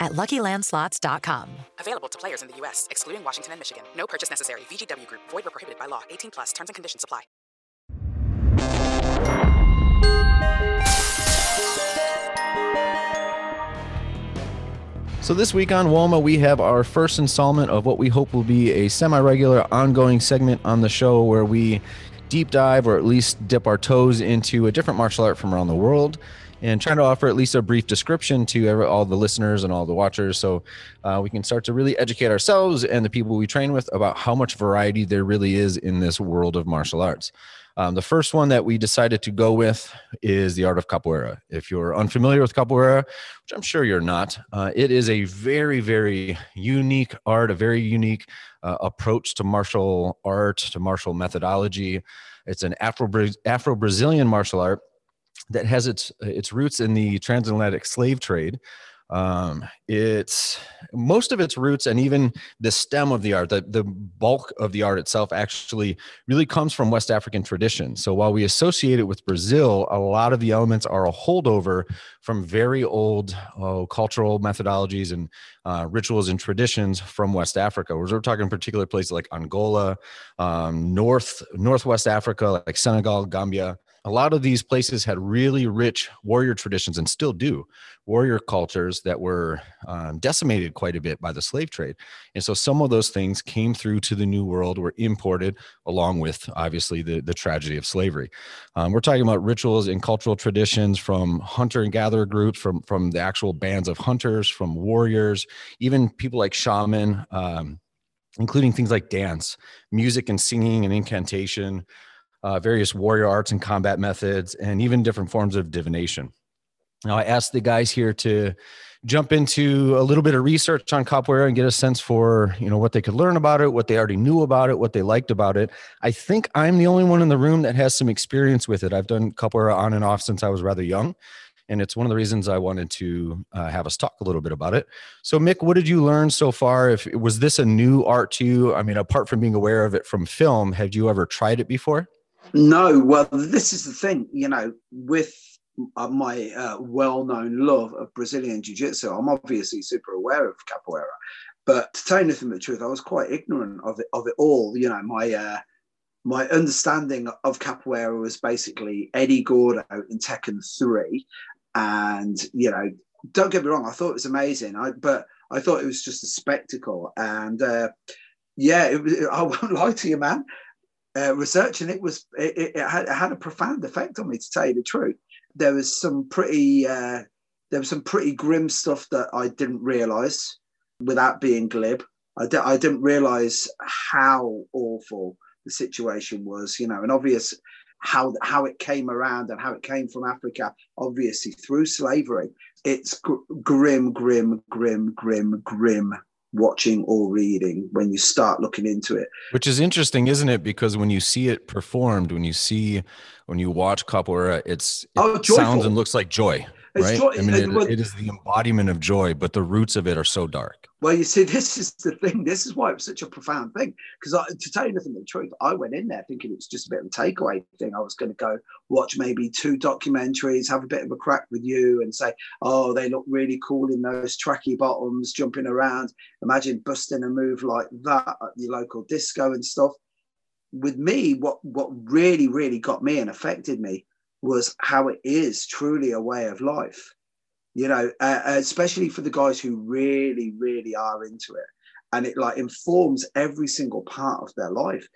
at LuckyLandSlots.com. Available to players in the U.S., excluding Washington and Michigan. No purchase necessary. VGW Group. Void where prohibited by law. 18 plus. Terms and conditions apply. So this week on WOMA, we have our first installment of what we hope will be a semi-regular ongoing segment on the show where we deep dive or at least dip our toes into a different martial art from around the world and trying to offer at least a brief description to all the listeners and all the watchers so uh, we can start to really educate ourselves and the people we train with about how much variety there really is in this world of martial arts. Um, the first one that we decided to go with is the art of capoeira. If you're unfamiliar with capoeira, which I'm sure you're not, uh, it is a very, very unique art, a very unique uh, approach to martial art, to martial methodology. It's an Afro Brazilian martial art that has its its roots in the transatlantic slave trade. Um, it's most of its roots and even the stem of the art, the, the bulk of the art itself actually really comes from West African tradition. So while we associate it with Brazil, a lot of the elements are a holdover from very old oh, cultural methodologies and uh, rituals and traditions from West Africa. We're talking particular places like Angola, um, North Northwest Africa, like Senegal, Gambia a lot of these places had really rich warrior traditions and still do warrior cultures that were um, decimated quite a bit by the slave trade. And so some of those things came through to the new world were imported along with obviously the, the tragedy of slavery. Um, we're talking about rituals and cultural traditions from hunter and gatherer groups from from the actual bands of hunters from warriors even people like shaman um, including things like dance music and singing and incantation uh, various warrior arts and combat methods, and even different forms of divination. Now, I asked the guys here to jump into a little bit of research on capoeira and get a sense for you know what they could learn about it, what they already knew about it, what they liked about it. I think I'm the only one in the room that has some experience with it. I've done capoeira on and off since I was rather young, and it's one of the reasons I wanted to uh, have us talk a little bit about it. So, Mick, what did you learn so far? If was this a new art to you? I mean, apart from being aware of it from film, have you ever tried it before? No, well, this is the thing, you know, with uh, my uh, well-known love of Brazilian Jiu-Jitsu, I'm obviously super aware of capoeira. But to tell you the truth, I was quite ignorant of it of it all. You know, my uh, my understanding of capoeira was basically Eddie Gordo in Tekken Three, and you know, don't get me wrong, I thought it was amazing. I but I thought it was just a spectacle, and uh, yeah, I won't lie to you, man uh, researching it was it, it, had, it, had, a profound effect on me to tell you the truth. There was some pretty uh, there was some pretty grim stuff that I didn't realize without being glib. I, di- I didn't realize how awful the situation was, you know, and obvious how how it came around and how it came from Africa, obviously through slavery. It's gr- grim, grim, grim, grim, grim watching or reading when you start looking into it. Which is interesting, isn't it? Because when you see it performed, when you see, when you watch capoeira, it's it oh, sounds and looks like joy. Right? joy- I mean, it, it is the embodiment of joy, but the roots of it are so dark. Well, you see, this is the thing. This is why it was such a profound thing. Because to tell you nothing but the truth, I went in there thinking it was just a bit of a takeaway thing. I was going to go watch maybe two documentaries, have a bit of a crack with you, and say, "Oh, they look really cool in those tracky bottoms, jumping around. Imagine busting a move like that at your local disco and stuff." With me, what what really really got me and affected me was how it is truly a way of life. You know uh, especially for the guys who really really are into it. And it like informs every single part of their life.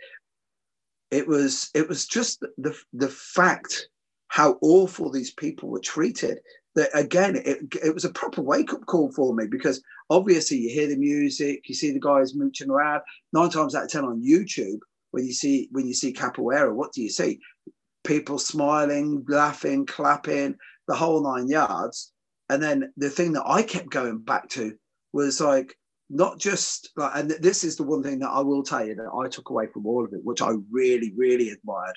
It was it was just the the fact how awful these people were treated that again it, it was a proper wake-up call for me because obviously you hear the music you see the guys mooching around. Nine times out of ten on youtube when you see when you see capoeira what do you see people smiling laughing clapping the whole nine yards and then the thing that I kept going back to was like not just like, and this is the one thing that I will tell you that I took away from all of it, which I really, really admired.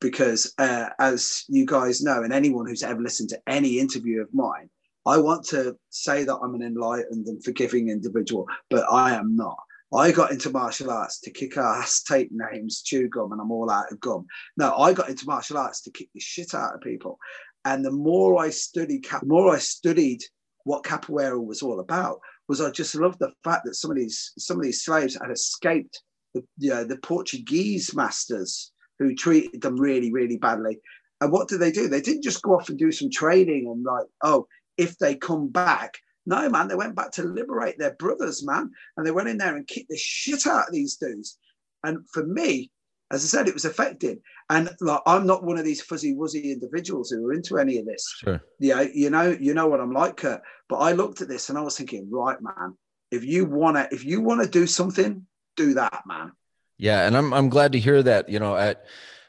Because uh, as you guys know, and anyone who's ever listened to any interview of mine, I want to say that I'm an enlightened and forgiving individual, but I am not. I got into martial arts to kick ass, take names, chew gum, and I'm all out of gum. No, I got into martial arts to kick the shit out of people. And the more I studied, the more I studied what capoeira was all about, was I just loved the fact that some of these some of these slaves had escaped the you know, the Portuguese masters who treated them really really badly. And what did they do? They didn't just go off and do some training and like, oh, if they come back. No, man, they went back to liberate their brothers, man. And they went in there and kicked the shit out of these dudes. And for me, as I said, it was affecting. And like, I'm not one of these fuzzy wuzzy individuals who are into any of this. Sure. Yeah, you know, you know what I'm like, Kurt. But I looked at this and I was thinking, right, man, if you wanna, if you wanna do something, do that, man. Yeah, and I'm I'm glad to hear that. You know, at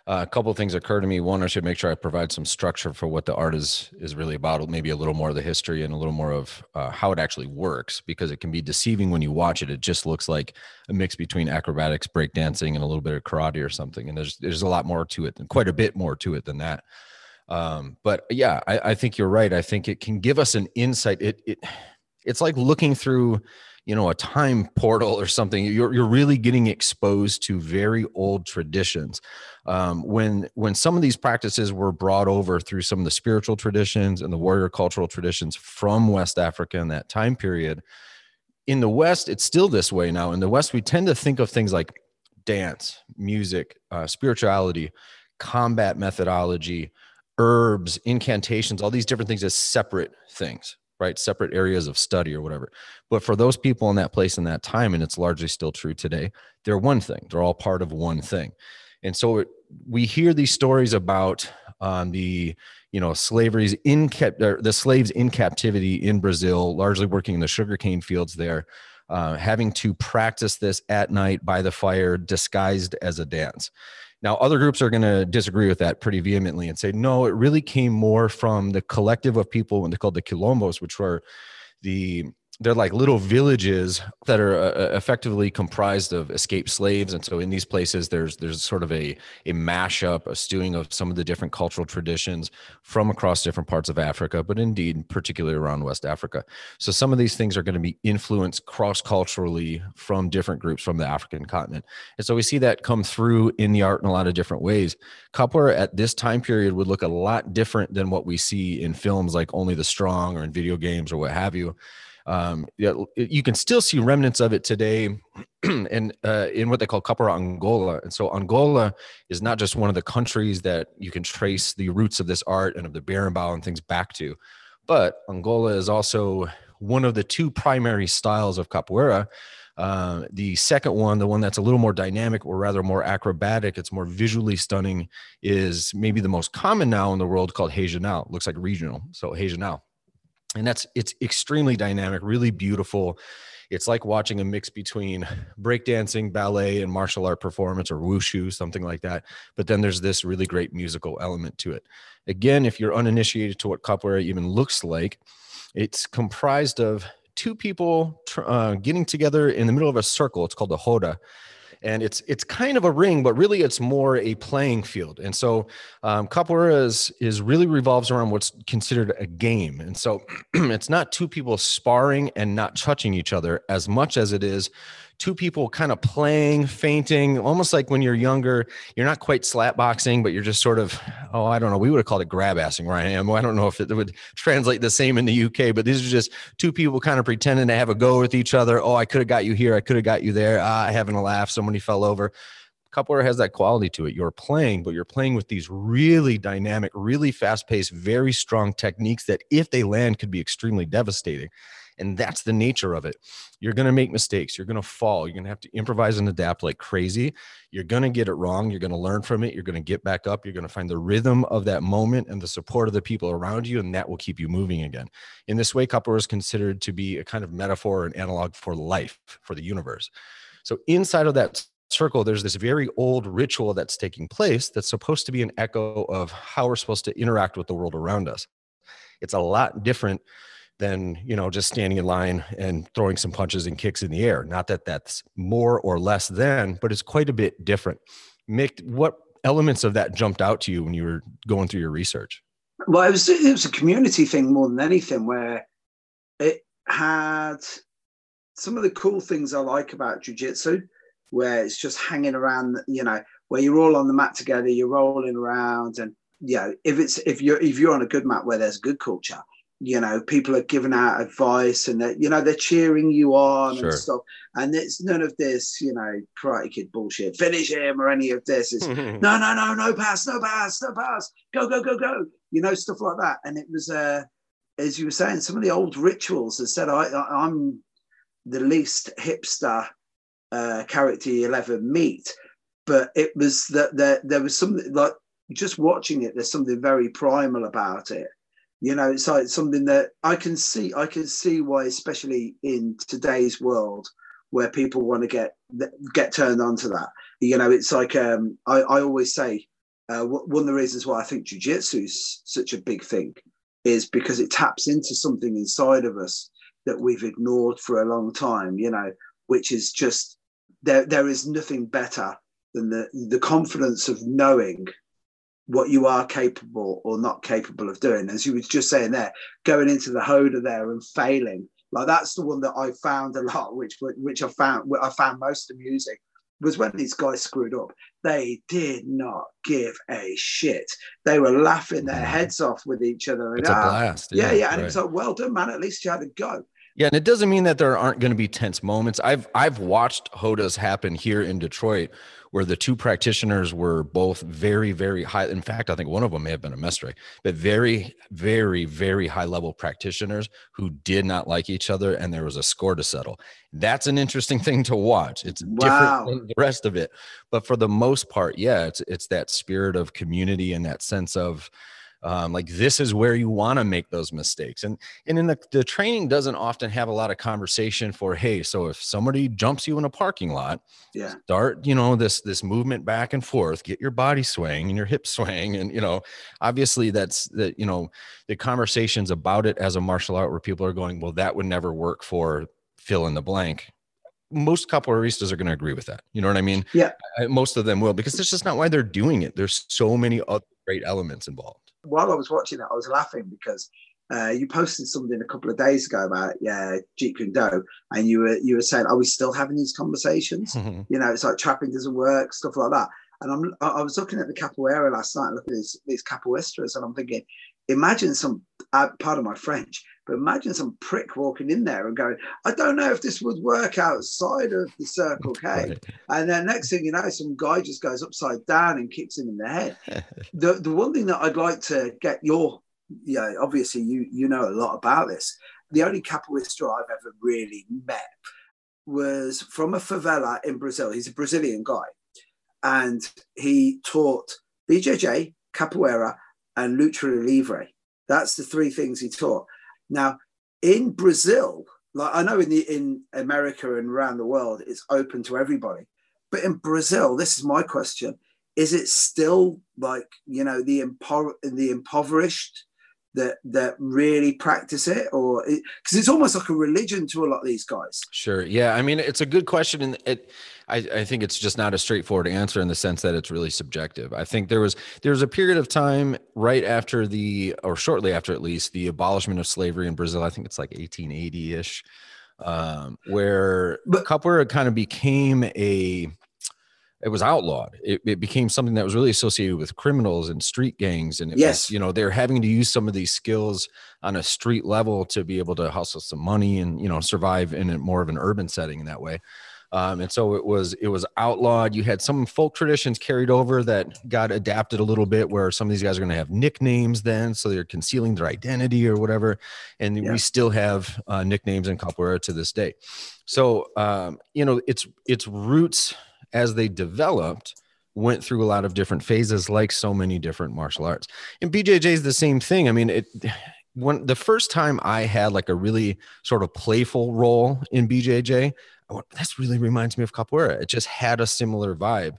uh, a couple of things occur to me. One, I should make sure I provide some structure for what the art is is really about. Maybe a little more of the history and a little more of uh, how it actually works, because it can be deceiving when you watch it. It just looks like a mix between acrobatics, breakdancing, and a little bit of karate or something. And there's there's a lot more to it, and quite a bit more to it than that. Um, but yeah, I, I think you're right. I think it can give us an insight. It it it's like looking through you know a time portal or something you're, you're really getting exposed to very old traditions. Um, when when some of these practices were brought over through some of the spiritual traditions and the warrior cultural traditions from west africa in that time period in the west it's still this way now. In the west we tend to think of things like dance music uh, spirituality combat methodology herbs incantations all these different things as separate things right? Separate areas of study or whatever. But for those people in that place in that time and it's largely still true today they're one thing. They're all part of one thing. And so it, we hear these stories about um, the you know slavery's in cap- the slaves in captivity in brazil largely working in the sugarcane fields there uh, having to practice this at night by the fire disguised as a dance now, other groups are going to disagree with that pretty vehemently and say, no, it really came more from the collective of people, when they called the quilombos, which were the they're like little villages that are uh, effectively comprised of escaped slaves. And so in these places there's there's sort of a a mashup a stewing of some of the different cultural traditions from across different parts of africa but indeed particularly around west africa. So some of these things are going to be influenced cross culturally from different groups from the african continent. And so we see that come through in the art in a lot of different ways. Capoeira at this time period would look a lot different than what we see in films like only the strong or in video games or what have you um, yeah, you can still see remnants of it today and uh, in what they call Capoeira Angola. And so Angola is not just one of the countries that you can trace the roots of this art and of the berimbau and things back to, but Angola is also one of the two primary styles of capoeira. Uh, the second one, the one that's a little more dynamic or rather more acrobatic, it's more visually stunning, is maybe the most common now in the world called Regional. Looks like regional. So Regional and that's it's extremely dynamic really beautiful. It's like watching a mix between breakdancing ballet and martial art performance or wushu something like that. But then there's this really great musical element to it. Again if you're uninitiated to what capoeira even looks like it's comprised of two people uh, getting together in the middle of a circle. It's called the roda and it's it's kind of a ring, but really it's more a playing field. And so um, capoeira is is really revolves around what's considered a game, and so it's not two people sparring and not touching each other as much as it is two people kind of playing, fainting, almost like when you're younger, you're not quite slap boxing, but you're just sort of, oh, I don't know. We would have called it grab assing where I am. I don't know if it would translate the same in the UK, but these are just two people kind of pretending to have a go with each other. Oh, I could have got you here. I could have got you there. Ah, having a laugh. Somebody fell over. Capoeira has that quality to it. You're playing, but you're playing with these really dynamic, really fast paced, very strong techniques that, if they land, could be extremely devastating. And that's the nature of it. You're going to make mistakes. You're going to fall. You're going to have to improvise and adapt like crazy. You're going to get it wrong. You're going to learn from it. You're going to get back up. You're going to find the rhythm of that moment and the support of the people around you. And that will keep you moving again. In this way, capoeira is considered to be a kind of metaphor and analog for life, for the universe. So inside of that circle, there's this very old ritual that's taking place that's supposed to be an echo of how we're supposed to interact with the world around us. It's a lot different than you know just standing in line and throwing some punches and kicks in the air. Not that that's more or less than but it's quite a bit different. Mick what elements of that jumped out to you when you were going through your research? Well it was it was a community thing more than anything where it had some of the cool things i like about jiu-jitsu where it's just hanging around you know where you're all on the mat together you're rolling around and you know if it's if you're if you're on a good mat where there's good culture you know people are giving out advice and that you know they're cheering you on sure. and stuff. And it's none of this you know karate kid bullshit. Finish him or any of this. It's no no no no pass no pass no pass. Go go go go. You know stuff like that. And it was uh as you were saying some of the old rituals that said I, I i'm the least hipster uh character you'll ever meet. But it was that there, there was something like just watching it there's something very primal about it you know it's like something that i can see i can see why especially in today's world where people want to get get turned on to that. You know it's like um, I, I always say uh, one of the reasons why i think jiu-jitsu is such a big thing is because it taps into something inside of us that we've ignored for a long time you know which is just there there is nothing better than the the confidence of knowing what you are capable or not capable of doing. As you were just saying there, going into the Roda there and failing. Like that's the one that I found a lot, which which I found I found most amusing was when these guys screwed up. They did not give a shit. They were laughing their heads off with each other. It's and, a ah, blast. Yeah, yeah. yeah. And right. it was like, well done, man. At least you had a go. Yeah, and it doesn't mean that there aren't going to be tense moments. I've I've watched Rodas happen here in Detroit where the two practitioners were both very, very high. In fact, I think one of them may have been a mestre, but very, very, very high level practitioners who did not like each other, and there was a score to settle. That's an interesting thing to watch. It's wow. different than the rest of it, but for the most part, yeah, it's it's that spirit of community and that sense of um, like this is where you want to make those mistakes and and in the, the training doesn't often have a lot of conversation for hey so if somebody jumps you in a parking lot yeah start you know this this movement back and forth get your body swaying and your hip swaying and you know obviously that's that you know the conversations about it as a martial art where people are going well that would never work for fill in the blank most capoeiristas are going to agree with that. You know what I mean? Yeah. Most of them will because that's just not why they're doing it. There's so many other great elements involved while I was watching that, I was laughing because uh, you posted something a couple of days ago about yeah Jeet Kune Do, and you were you were saying, are we still having these conversations? Mm-hmm. You know, it's like trapping doesn't work, stuff like that. And I'm I was looking at the capoeira last night, looking at these these capoeiristas, and I'm thinking, imagine some uh, part of my French, but imagine some prick walking in there and going, I don't know if this would work outside of the Circle K. Right. And then next thing you know, some guy just goes upside down and kicks him in the head. the the one thing that I'd like to get your yeah, obviously you you know a lot about this. The only capoeirista I've ever really met was from a favela in Brazil. He's a Brazilian guy, and he taught BJJ, capoeira, and lucha libre. That's the three things he taught. Now, in Brazil, like I know in the in America and around the world, it's open to everybody. But in Brazil, this is my question: Is it still like you know the impo- the impoverished that that really practice it, or because it, it's almost like a religion to a lot of these guys. Sure. Yeah. I mean, it's a good question, and it. I, I think it's just not a straightforward answer in the sense that it's really subjective. I think there was there was a period of time right after the or shortly after at least the abolishment of slavery in Brazil. I think it's like 1880 ish, um, where but, capoeira kind of became a it was outlawed. It, it, became something that was really associated with criminals and street gangs. And yes, was, you know, they're having to use some of these skills on a street level to be able to hustle some money and you know survive in a more of an urban setting in that way. Um, and so it was it was outlawed. You had some folk traditions carried over that got adapted a little bit, where some of these guys are going to have nicknames then, so they're concealing their identity or whatever. And yeah. we still have uh, nicknames in capoeira to this day. So um, you know, its its roots as they developed went through a lot of different phases like so many different martial arts. And bjj is the same thing. I mean it when the first time i had like a really sort of playful role in bjj I went, this really reminds me of capoeira. It just had a similar vibe.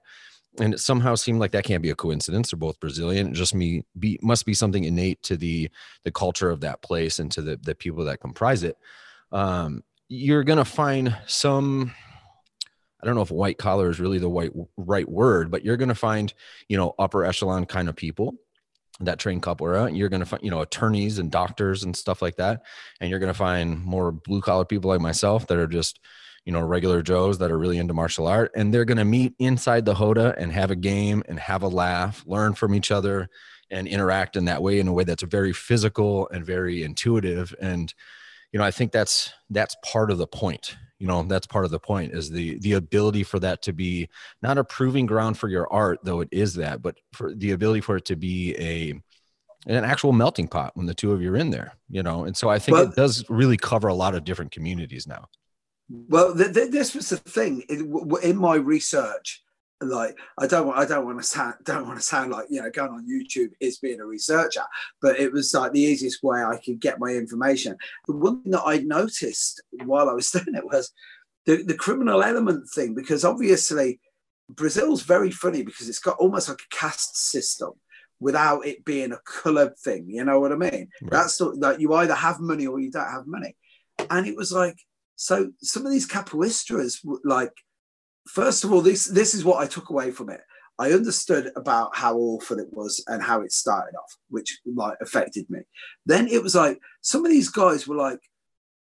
And it somehow seemed like that can't be a coincidence. They're both brazilian. It just me be must be something innate to the the culture of that place and to the the people that comprise it. Um, you're gonna find some I don't know if white collar is really the white right word, but you're going to find, you know, upper echelon kind of people that train capoeira. You're going to find, you know, attorneys and doctors and stuff like that. And you're going to find more blue collar people like myself that are just, you know, regular Joes that are really into martial art. And they're going to meet inside the Roda and have a game and have a laugh, learn from each other and interact in that way, in a way that's very physical and very intuitive. And, you know, I think that's, that's part of the point you know that's part of the point is the the ability for that to be not a proving ground for your art though it is that but for the ability for it to be a an actual melting pot when the two of you are in there you know? And so i think but, it does really cover a lot of different communities now. Well th- th- this was the thing. In, in my research like I don't want I don't want to sound don't want to sound like you know going on YouTube is being a researcher, but it was like the easiest way I could get my information. The one thing that I noticed while I was doing it was the, the criminal element thing, because obviously Brazil's very funny because it's got almost like a caste system without it being a colored thing. You know what I mean? Right. That's like that you either have money or you don't have money. And it was like so some of these capoeiras like first of all, this this is what I took away from it. I understood about how awful it was and how it started off, which like affected me. Then it was like some of these guys were like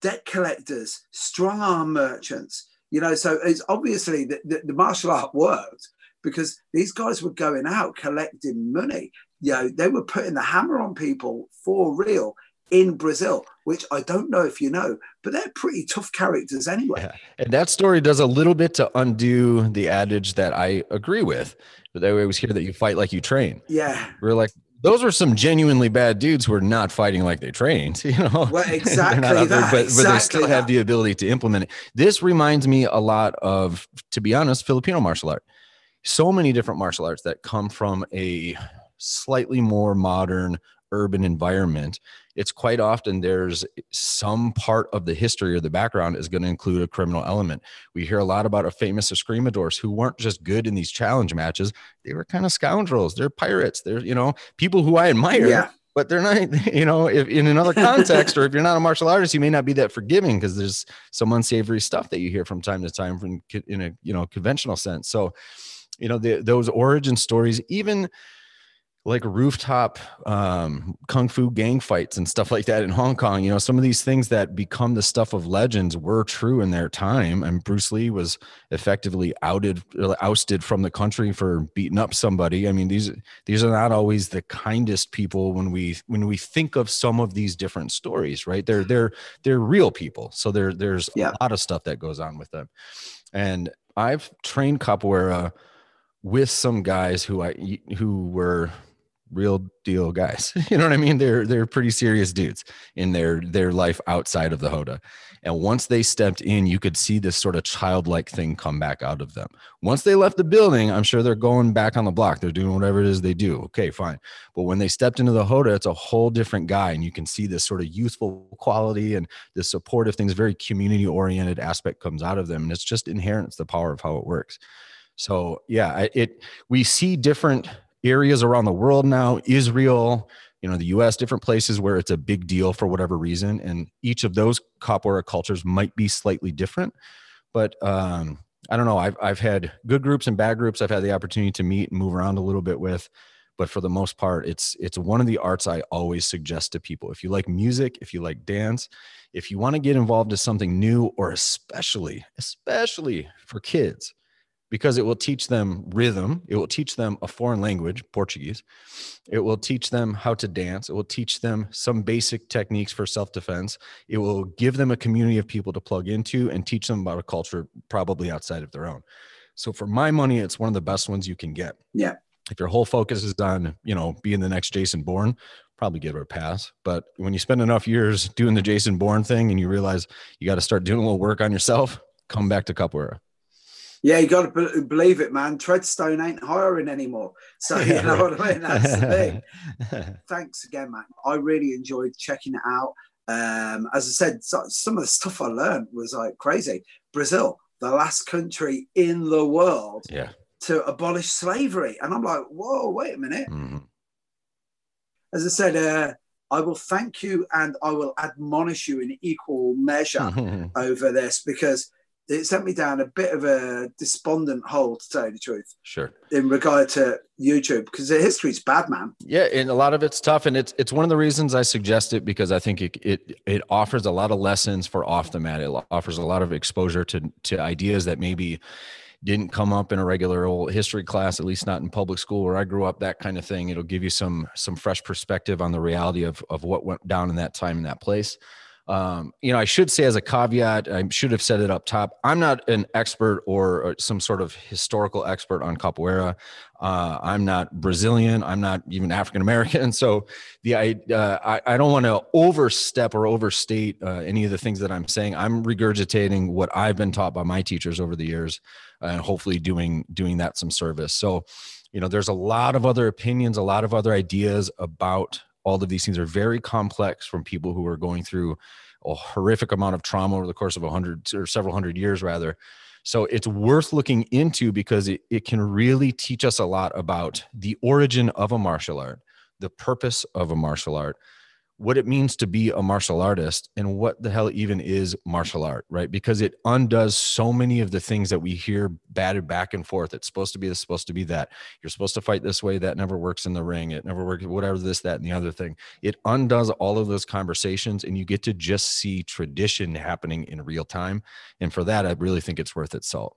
debt collectors, strong arm merchants, you know. So it's obviously that the, the, martial art worked because these guys were going out collecting money. You know, they were putting the hammer on people for real in Brazil, which I don't know if you know, but they're pretty tough characters anyway. Yeah. And that story does a little bit to undo the adage that I agree with. But they always hear that you fight like you train. Yeah. We're like, those were some genuinely bad dudes who are not fighting like they trained, you know. Well, exactly that, there, but, exactly but they still that. have the ability to implement it. This reminds me a lot of, to be honest, Filipino martial art. So many different martial arts that come from a slightly more modern urban environment it's quite often there's some part of the history or the background is going to include a criminal element. We hear a lot about a famous escrimadores who weren't just good in these challenge matches; they were kind of scoundrels. They're pirates. They're you know people who I admire. Yeah. But they're not, you know, if in another context, or if you're not a martial artist, you may not be that forgiving because there's some unsavory stuff that you hear from time to time from in a you know conventional sense. So, you know, the, those origin stories, even like rooftop um, kung fu gang fights and stuff like that in Hong Kong. You know, some of these things that become the stuff of legends were true in their time. And Bruce Lee was effectively outed, ousted from the country for beating up somebody. I mean, these these are not always the kindest people when we when we think of some of these different stories, right? They're they're they're real people. So there there's yeah. a lot of stuff that goes on with them. And I've trained capoeira with some guys who I who were real deal guys. You know what I mean? They're they're pretty serious dudes in their their life outside of the Roda. And once they stepped in, you could see this sort of childlike thing come back out of them. Once they left the building, I'm sure they're going back on the block. They're doing whatever it is they do. Okay, fine. But when they stepped into the Roda, it's a whole different guy. And you can see this sort of youthful quality and the supportive things, very community oriented aspect comes out of them. And it's just inherent. It's the power of how it works. So yeah, it we see different areas around the world now israel you know the us different places where it's a big deal for whatever reason and each of those capoeira cultures might be slightly different. But um, i don't know I've, I've had good groups and bad groups i've had the opportunity to meet and move around a little bit with but for the most part it's it's one of the arts i always suggest to people. If you like music if you like dance if you want to get involved in something new or especially especially for kids because it will teach them rhythm it will teach them a foreign language portuguese. It will teach them how to dance. It will teach them some basic techniques for self-defense. It will give them a community of people to plug into and teach them about a culture probably outside of their own. So for my money it's one of the best ones you can get. Yeah. if your whole focus is on you know being the next jason bourne probably give it a pass. But when you spend enough years doing the jason bourne thing and you realize you got to start doing a little work on yourself come back to capoeira Yeah, you got to be- believe it, man. Treadstone ain't hiring anymore. So, you know what I mean? That's the thing. Thanks again, man. I really enjoyed checking it out. Um, as I said, so, some of the stuff I learned was like crazy. Brazil, the last country in the world yeah to abolish slavery. And I'm like, whoa, wait a minute. Mhm. As I said, uh, I will thank you and I will admonish you in equal measure over this because it sent me down a bit of a despondent hole, to tell you the truth, sure in regard to YouTube because the history's bad, man. Yeah, and a lot of it's tough, and it's it's one of the reasons I suggest it because I think it it it offers a lot of lessons for off the mat. It offers a lot of exposure to to ideas that maybe didn't come up in a regular old history class, at least not in public school where I grew up. That kind of thing. It'll give you some some fresh perspective on the reality of of what went down in that time in that place. Um, you know, I should say as a caveat, I should have said it up top. I'm not an expert or, or some sort of historical expert on capoeira. Uh, I'm not Brazilian. I'm not even African American. So the I, uh, I I don't want to overstep or overstate uh, any of the things that I'm saying. I'm regurgitating what I've been taught by my teachers over the years, and hopefully doing doing that some service. So, you know, there's a lot of other opinions, a lot of other ideas about all of these things are very complex from people who are going through a horrific amount of trauma over the course of a hundred or several hundred years rather. So it's worth looking into because it, it can really teach us a lot about the origin of a martial art the purpose of a martial art what it means to be a martial artist and what the hell even is martial art right? Because it undoes so many of the things that we hear batted back and forth. It's supposed to be this supposed to be that. You're supposed to fight this way. That never works in the ring. It never works whatever this that and the other thing. It undoes all of those conversations and you get to just see tradition happening in real time. And for that i really think it's worth its salt